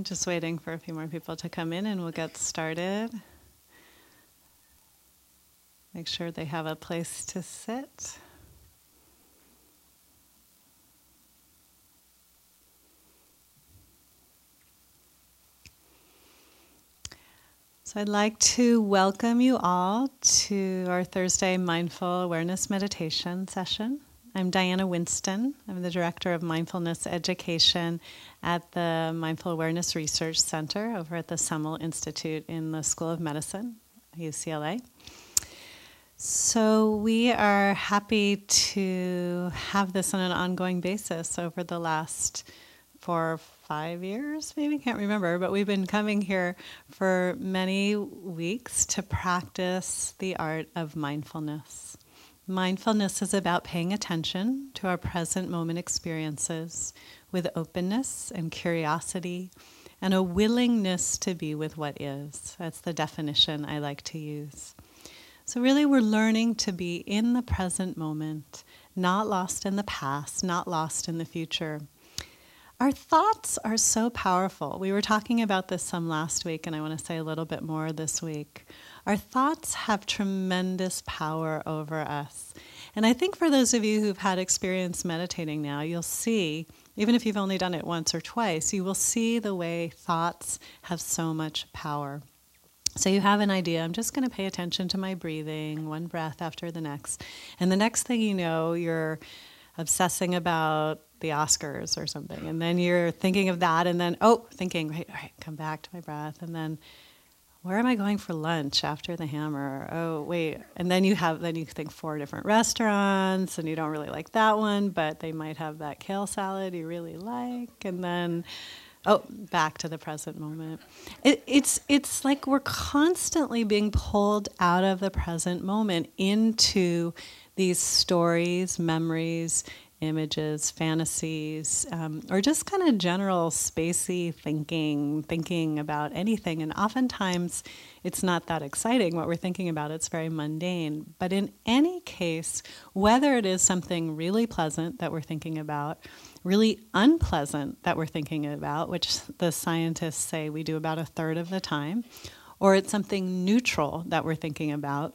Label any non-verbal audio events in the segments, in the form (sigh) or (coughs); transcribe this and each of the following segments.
Just waiting for a few more people to come in and we'll get started. Make sure they have a place to sit. So, I'd like to welcome you all to our Thursday Mindful Awareness Meditation session. I'm Diana Winston. I'm the Director of Mindfulness Education at the Mindful Awareness Research Center over at the Semel Institute in the School of Medicine, UCLA. So, we are happy to have this on an ongoing basis over the last four or five years, maybe, can't remember, but we've been coming here for many weeks to practice the art of mindfulness. Mindfulness is about paying attention to our present moment experiences with openness and curiosity and a willingness to be with what is. That's the definition I like to use. So, really, we're learning to be in the present moment, not lost in the past, not lost in the future. Our thoughts are so powerful. We were talking about this some last week, and I want to say a little bit more this week. Our thoughts have tremendous power over us. And I think for those of you who've had experience meditating now, you'll see, even if you've only done it once or twice, you will see the way thoughts have so much power. So you have an idea, I'm just going to pay attention to my breathing, one breath after the next. And the next thing you know, you're obsessing about the Oscars or something. And then you're thinking of that, and then, oh, thinking, right, all right, come back to my breath. And then, where am I going for lunch after the Hammer? Oh, wait. And then you have, then you think four different restaurants and you don't really like that one, but they might have that kale salad you really like. And then, oh, back to the present moment. It, it's, it's like we're constantly being pulled out of the present moment into these stories, memories, images, fantasies, um, or just kind of general spacey thinking, thinking about anything. And oftentimes it's not that exciting what we're thinking about, it's very mundane. But in any case, whether it is something really pleasant that we're thinking about, really unpleasant that we're thinking about, which the scientists say we do about a third of the time, or it's something neutral that we're thinking about,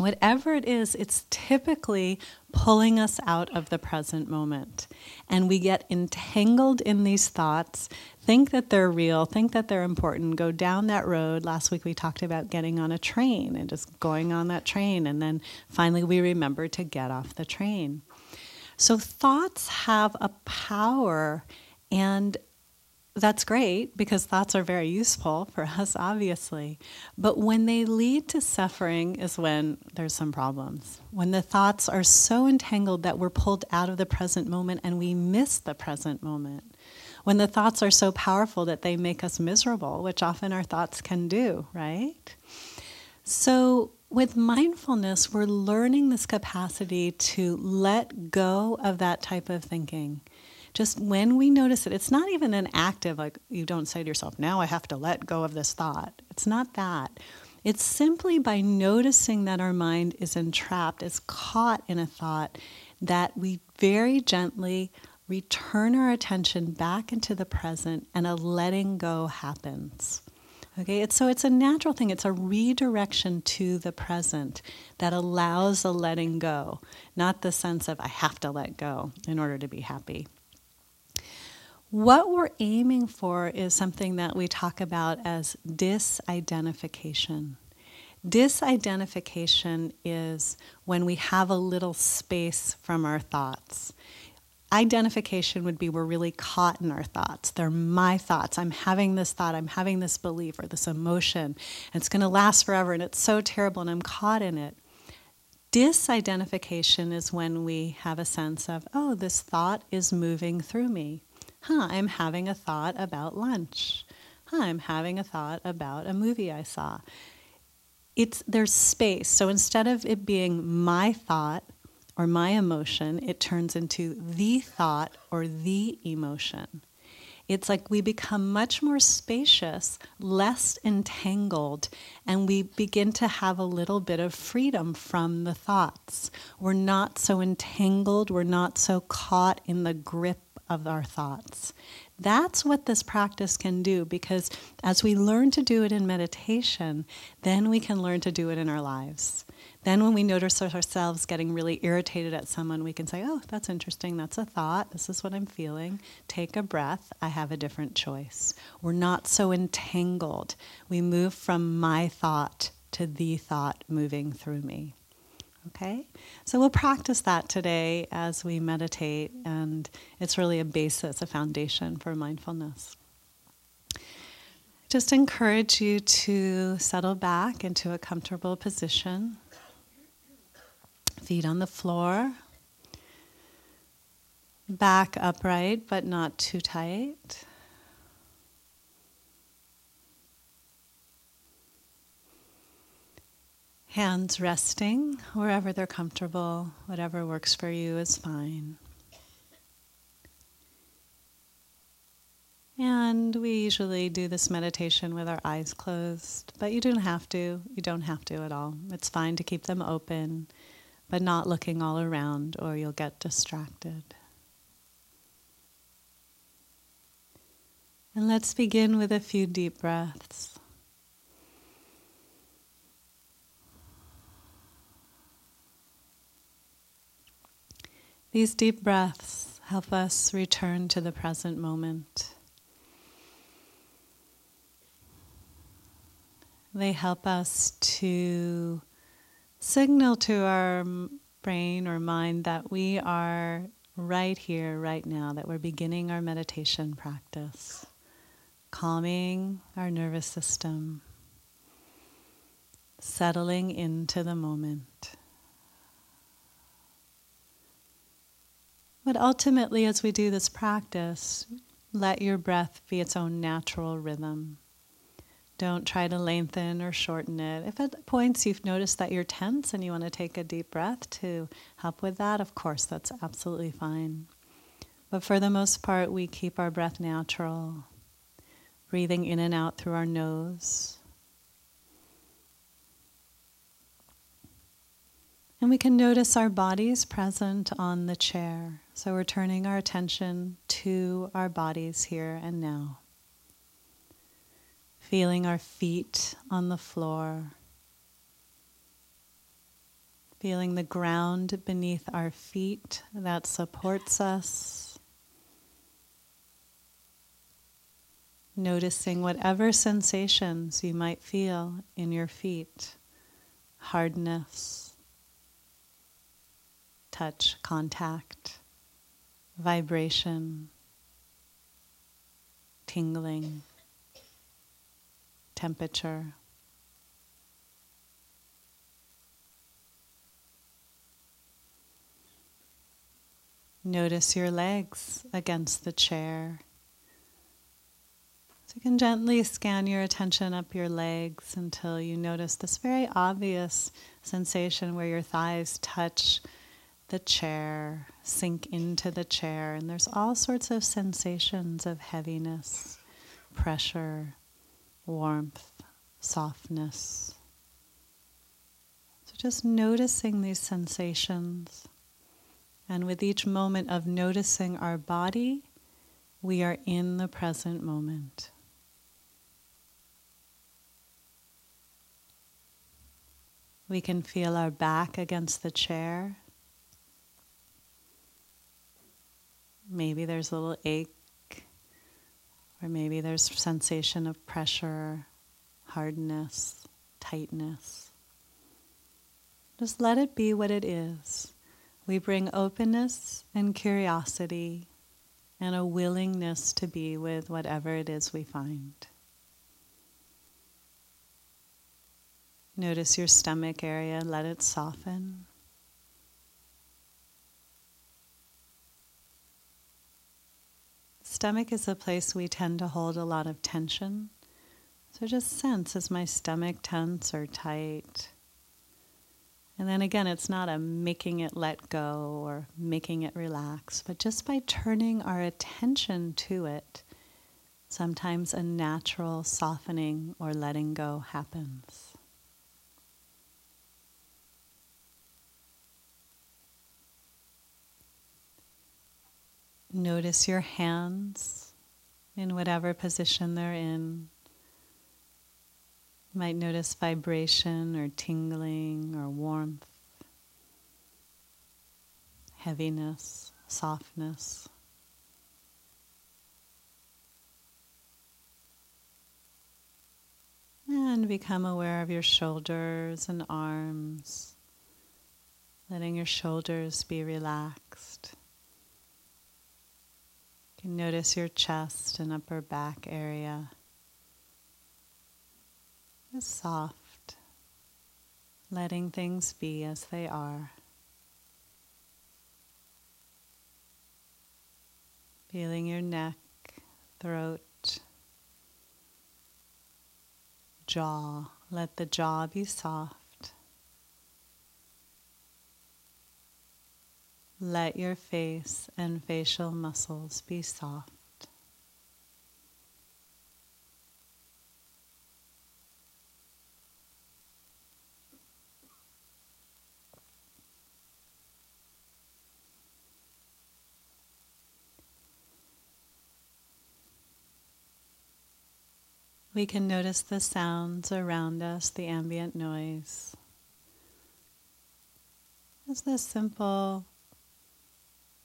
whatever it is, it's typically pulling us out of the present moment. And we get entangled in these thoughts, think that they're real, think that they're important, go down that road. Last week we talked about getting on a train and just going on that train. And then finally we remember to get off the train. So thoughts have a power and that's great because thoughts are very useful for (laughs) us, obviously. But when they lead to suffering is when there's some problems. When the thoughts are so entangled that we're pulled out of the present moment and we miss the present moment. When the thoughts are so powerful that they make us miserable, which often our thoughts can do, right? So, with mindfulness, we're learning this capacity to let go of that type of thinking just when we notice it, it's not even an active, like you don't say to yourself, now I have to let go of this thought. It's not that. It's simply by noticing that our mind is entrapped, is caught in a thought, that we very gently return our attention back into the present and a letting go happens. Okay, it's, so it's a natural thing. It's a redirection to the present that allows a letting go, not the sense of I have to let go in order to be happy. What we're aiming for is something that we talk about as disidentification. Disidentification is when we have a little space from our thoughts. Identification would be we're really caught in our thoughts. They're my thoughts. I'm having this thought, I'm having this belief or this emotion. It's going to last forever and it's so terrible and I'm caught in it. Disidentification is when we have a sense of, oh, this thought is moving through me huh, I'm having a thought about lunch. Huh, I'm having a thought about a movie I saw. It's there's space. So instead of it being my thought or my emotion, it turns into the thought or the emotion. It's like we become much more spacious, less entangled, and we begin to have a little bit of freedom from the thoughts. We're not so entangled, we're not so caught in the grip of our thoughts. That's what this practice can do because as we learn to do it in meditation, then we can learn to do it in our lives. Then, when we notice ourselves getting really irritated at someone, we can say, Oh, that's interesting. That's a thought. This is what I'm feeling. Take a breath. I have a different choice. We're not so entangled. We move from my thought to the thought moving through me. Okay? So we'll practice that today as we meditate, and it's really a basis, a foundation for mindfulness. Just encourage you to settle back into a comfortable position, feet on the floor, back upright but not too tight. Hands resting wherever they're comfortable, whatever works for you is fine. And we usually do this meditation with our eyes closed, but you don't have to. You don't have to at all. It's fine to keep them open, but not looking all around or you'll get distracted. And let's begin with a few deep breaths. These deep breaths help us return to the present moment. They help us to signal to our brain or mind that we are right here, right now, that we're beginning our meditation practice, calming our nervous system, settling into the moment. But ultimately, as we do this practice, let your breath be its own natural rhythm. Don't try to lengthen or shorten it. If at points you've noticed that you're tense and you want to take a deep breath to help with that, of course, that's absolutely fine. But for the most part, we keep our breath natural, breathing in and out through our nose. And we can notice our bodies present on the chair. So we're turning our attention to our bodies here and now. Feeling our feet on the floor. Feeling the ground beneath our feet that supports us. Noticing whatever sensations you might feel in your feet hardness touch, contact, vibration, tingling, temperature. Notice your legs against the chair. So you can gently scan your attention up your legs until you notice this very obvious sensation where your thighs touch the chair, sink into the chair, and there's all sorts of sensations of heaviness, pressure, warmth, softness. So just noticing these sensations. And with each moment of noticing our body, we are in the present moment. We can feel our back against the chair. Maybe there's a little ache, or maybe there's sensation of pressure, hardness, tightness. Just let it be what it is. We bring openness and curiosity and a willingness to be with whatever it is we find. Notice your stomach area, let it soften. Stomach is a place we tend to hold a lot of tension. So just sense is my stomach tense or tight? And then again, it's not a making it let go or making it relax, but just by turning our attention to it, sometimes a natural softening or letting go happens. Notice your hands in whatever position they're in. You might notice vibration or tingling or warmth, heaviness, softness. And become aware of your shoulders and arms, letting your shoulders be relaxed. Can notice your chest and upper back area is soft, letting things be as they are. Feeling your neck, throat, jaw. Let the jaw be soft. Let your face and facial muscles be soft. We can notice the sounds around us, the ambient noise. Just this simple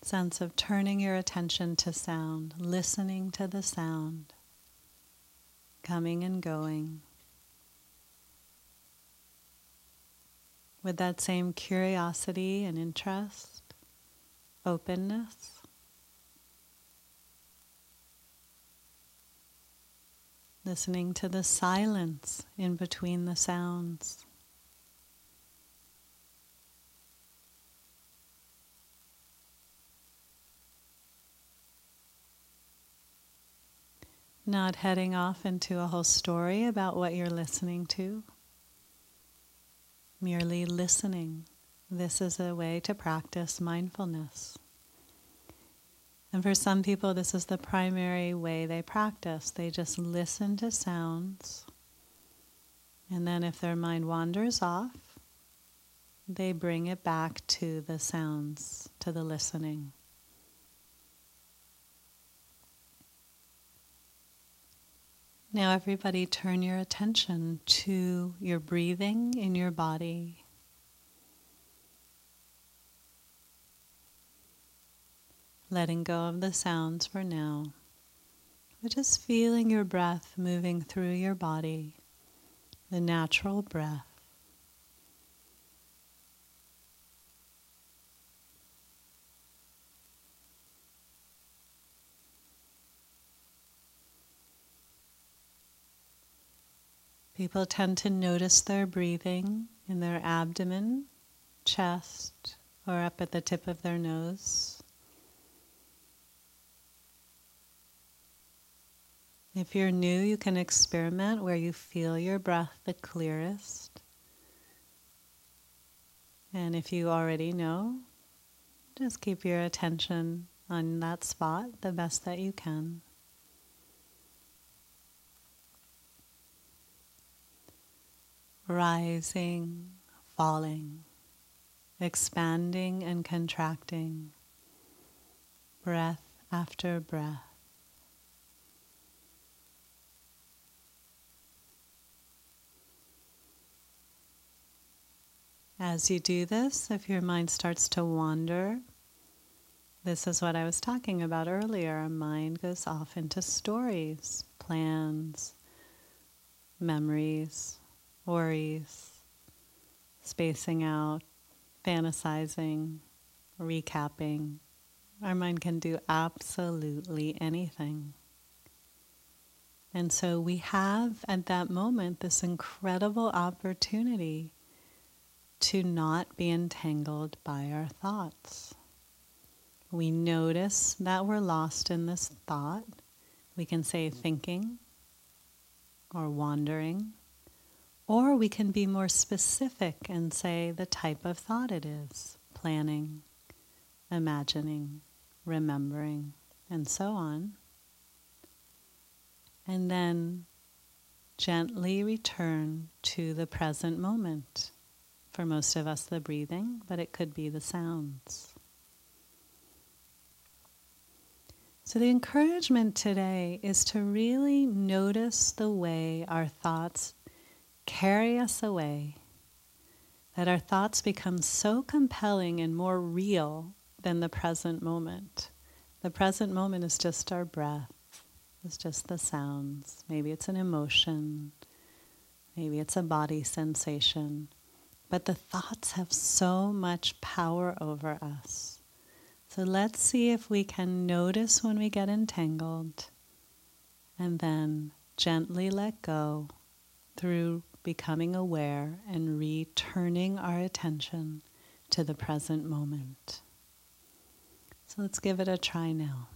sense of turning your attention to sound, listening to the sound, coming and going. With that same curiosity and interest, openness. listening to the silence in between the sounds. Not heading off into a whole story about what you're listening to, merely listening. This is a way to practice mindfulness. And for some people, this is the primary way they practice. They just listen to sounds. And then, if their mind wanders off, they bring it back to the sounds, to the listening. Now, everybody, turn your attention to your breathing in your body. letting go of the sounds for now. But just feeling your breath moving through your body, the natural breath. People tend to notice their breathing in their abdomen, chest, or up at the tip of their nose. If you're new, you can experiment where you feel your breath the clearest. And if you already know, just keep your attention on that spot the best that you can. Rising, falling, expanding and contracting, breath after breath. As you do this, if your mind starts to wander, this is what I was talking about earlier. Our mind goes off into stories, plans, memories, worries, spacing out, fantasizing, recapping. Our mind can do absolutely anything. And so we have at that moment this incredible opportunity to not be entangled by our thoughts. We notice that we're lost in this thought. We can say thinking or wandering, or we can be more specific and say the type of thought it is planning, imagining, remembering, and so on. And then gently return to the present moment. For most of us, the breathing, but it could be the sounds. So, the encouragement today is to really notice the way our thoughts carry us away, that our thoughts become so compelling and more real than the present moment. The present moment is just our breath, it's just the sounds. Maybe it's an emotion, maybe it's a body sensation. But the thoughts have so much power over us. So let's see if we can notice when we get entangled and then gently let go through becoming aware and returning our attention to the present moment. So let's give it a try now.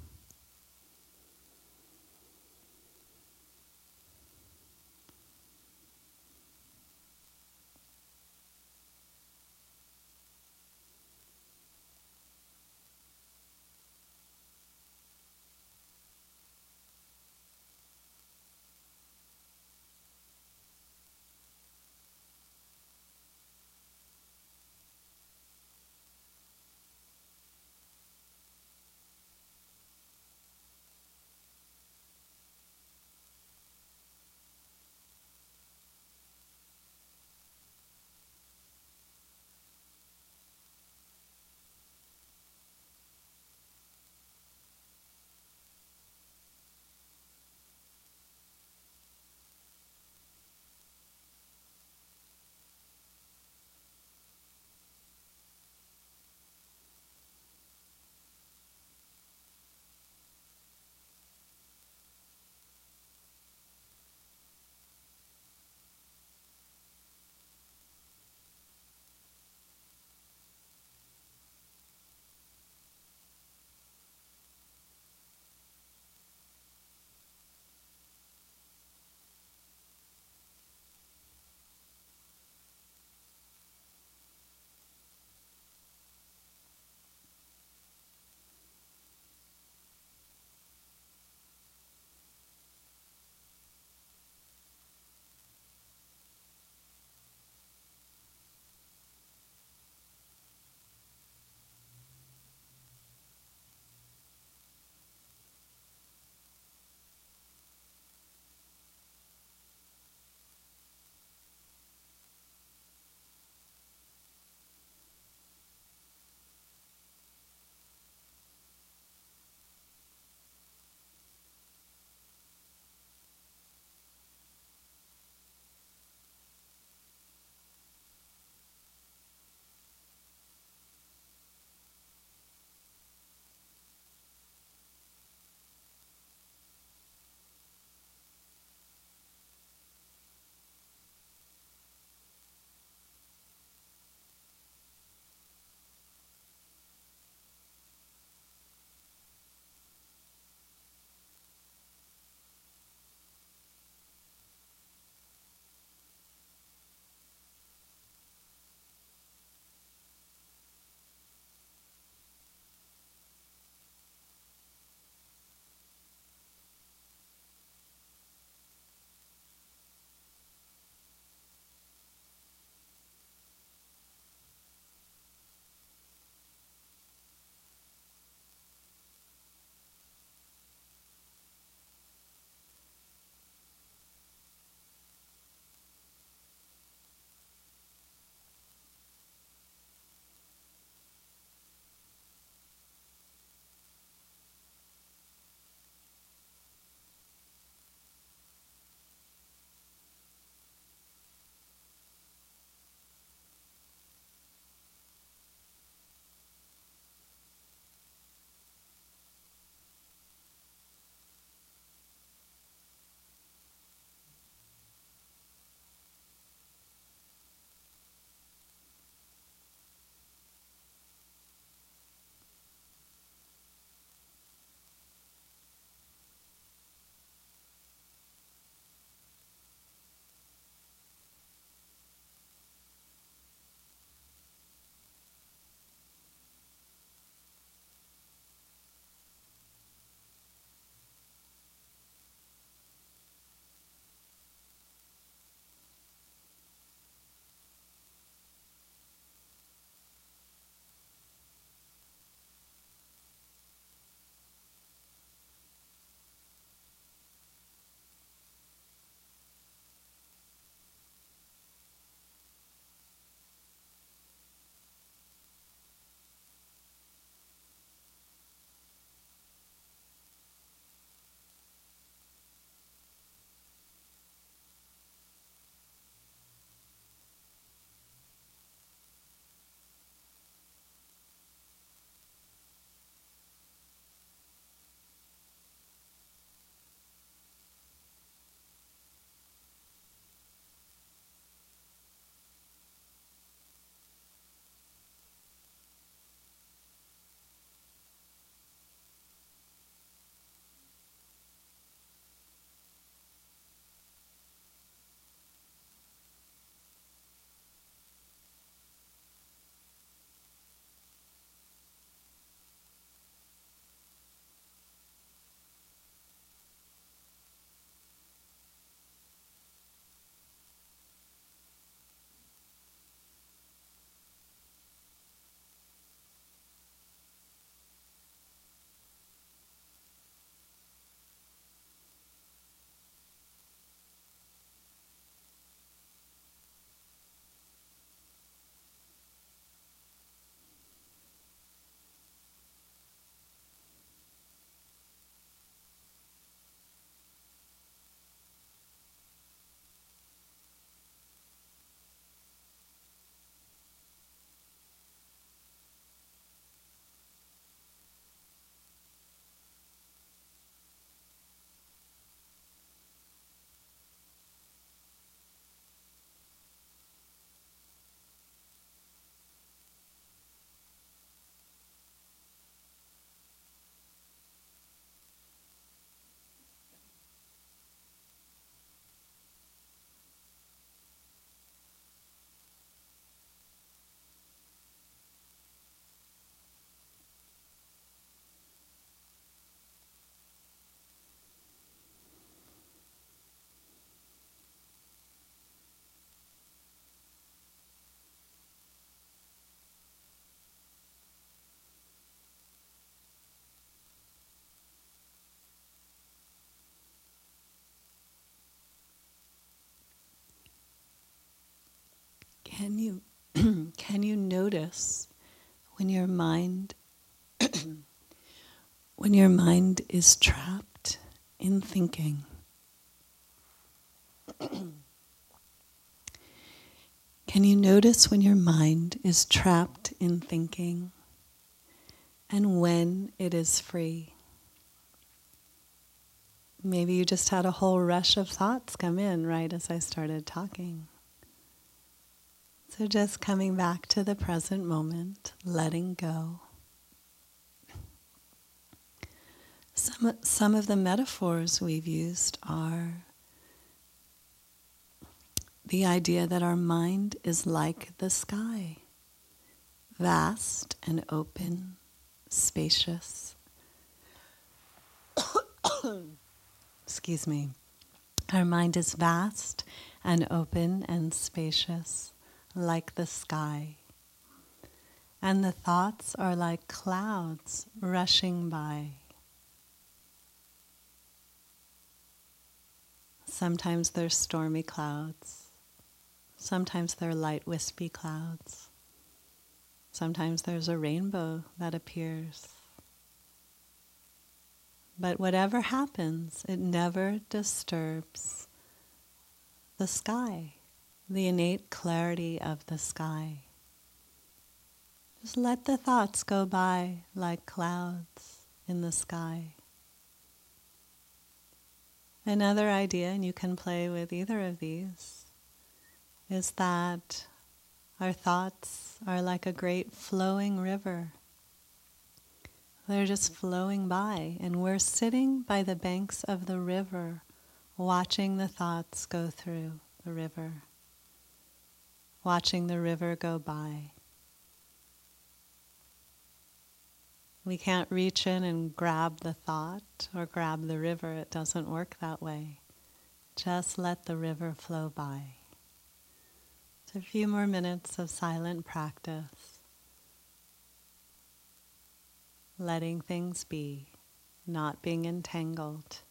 Can you (clears throat) can you notice when your mind (clears throat) when your mind is trapped in thinking? (clears throat) Can you notice when your mind is trapped in thinking and when it is free? Maybe you just had a whole rush of thoughts come in right as I started talking. So just coming back to the present moment, letting go. Some, some of the metaphors we've used are the idea that our mind is like the sky, vast and open, spacious. (coughs) Excuse me. Our mind is vast and open and spacious, like the sky. And the thoughts are like clouds rushing by. Sometimes they're stormy clouds. Sometimes they're light, wispy clouds. Sometimes there's a rainbow that appears. But whatever happens, it never disturbs the sky, the innate clarity of the sky. Just let the thoughts go by like clouds in the sky. Another idea, and you can play with either of these, is that our thoughts are like a great flowing river. They're just flowing by, and we're sitting by the banks of the river, watching the thoughts go through the river, watching the river go by. We can't reach in and grab the thought or grab the river. It doesn't work that way. Just let the river flow by. So a few more minutes of silent practice. Letting things be, not being entangled.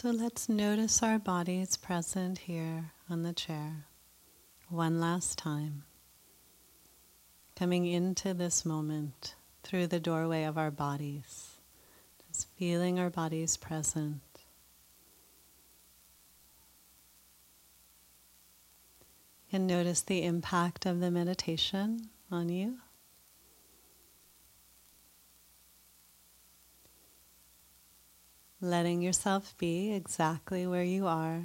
So let's notice our bodies present here on the chair one last time. Coming into this moment through the doorway of our bodies, just feeling our bodies present. And notice the impact of the meditation on you. Letting yourself be exactly where you are.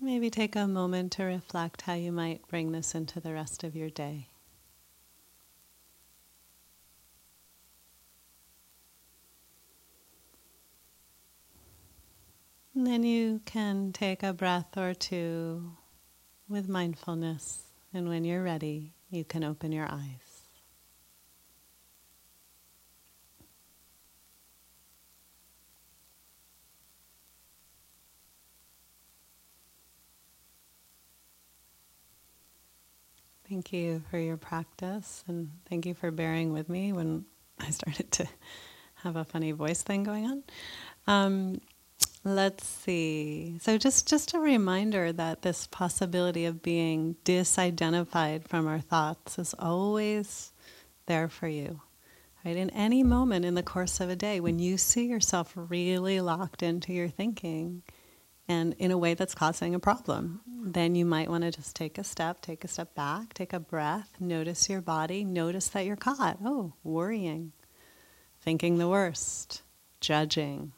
Maybe take a moment to reflect how you might bring this into the rest of your day. And then you can take a breath or two with mindfulness, and when you're ready, you can open your eyes. Thank you for your practice and thank you for bearing with me when I started to have a funny voice thing going on. Um, let's see. So just just a reminder that this possibility of being disidentified from our thoughts is always there for you. Right? In any moment in the course of a day when you see yourself really locked into your thinking, and in a way that's causing a problem, then you might want to just take a step, take a step back, take a breath, notice your body, notice that you're caught. Oh, worrying, thinking the worst, judging,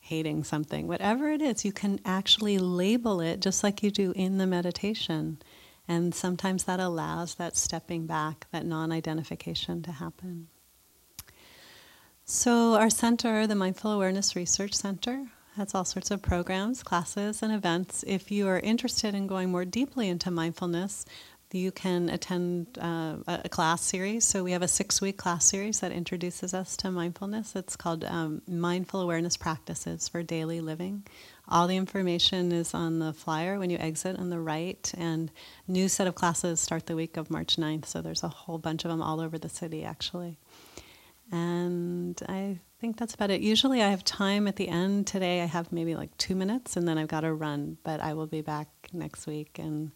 hating something, whatever it is, you can actually label it just like you do in the meditation. And sometimes that allows that stepping back, that non identification to happen. So, our center, the Mindful Awareness Research Center, has all sorts of programs, classes, and events. If you are interested in going more deeply into mindfulness, you can attend uh, a class series. So we have a six-week class series that introduces us to mindfulness. It's called um, Mindful Awareness Practices for Daily Living. All the information is on the flyer when you exit on the right, and new set of classes start the week of March 9th. So there's a whole bunch of them all over the city, actually. And I think that's about it. Usually I have time at the end. Today I have maybe like two minutes and then I've got to run. But I will be back next week and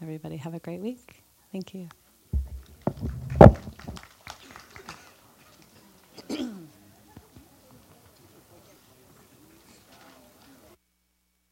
everybody have a great week. Thank you.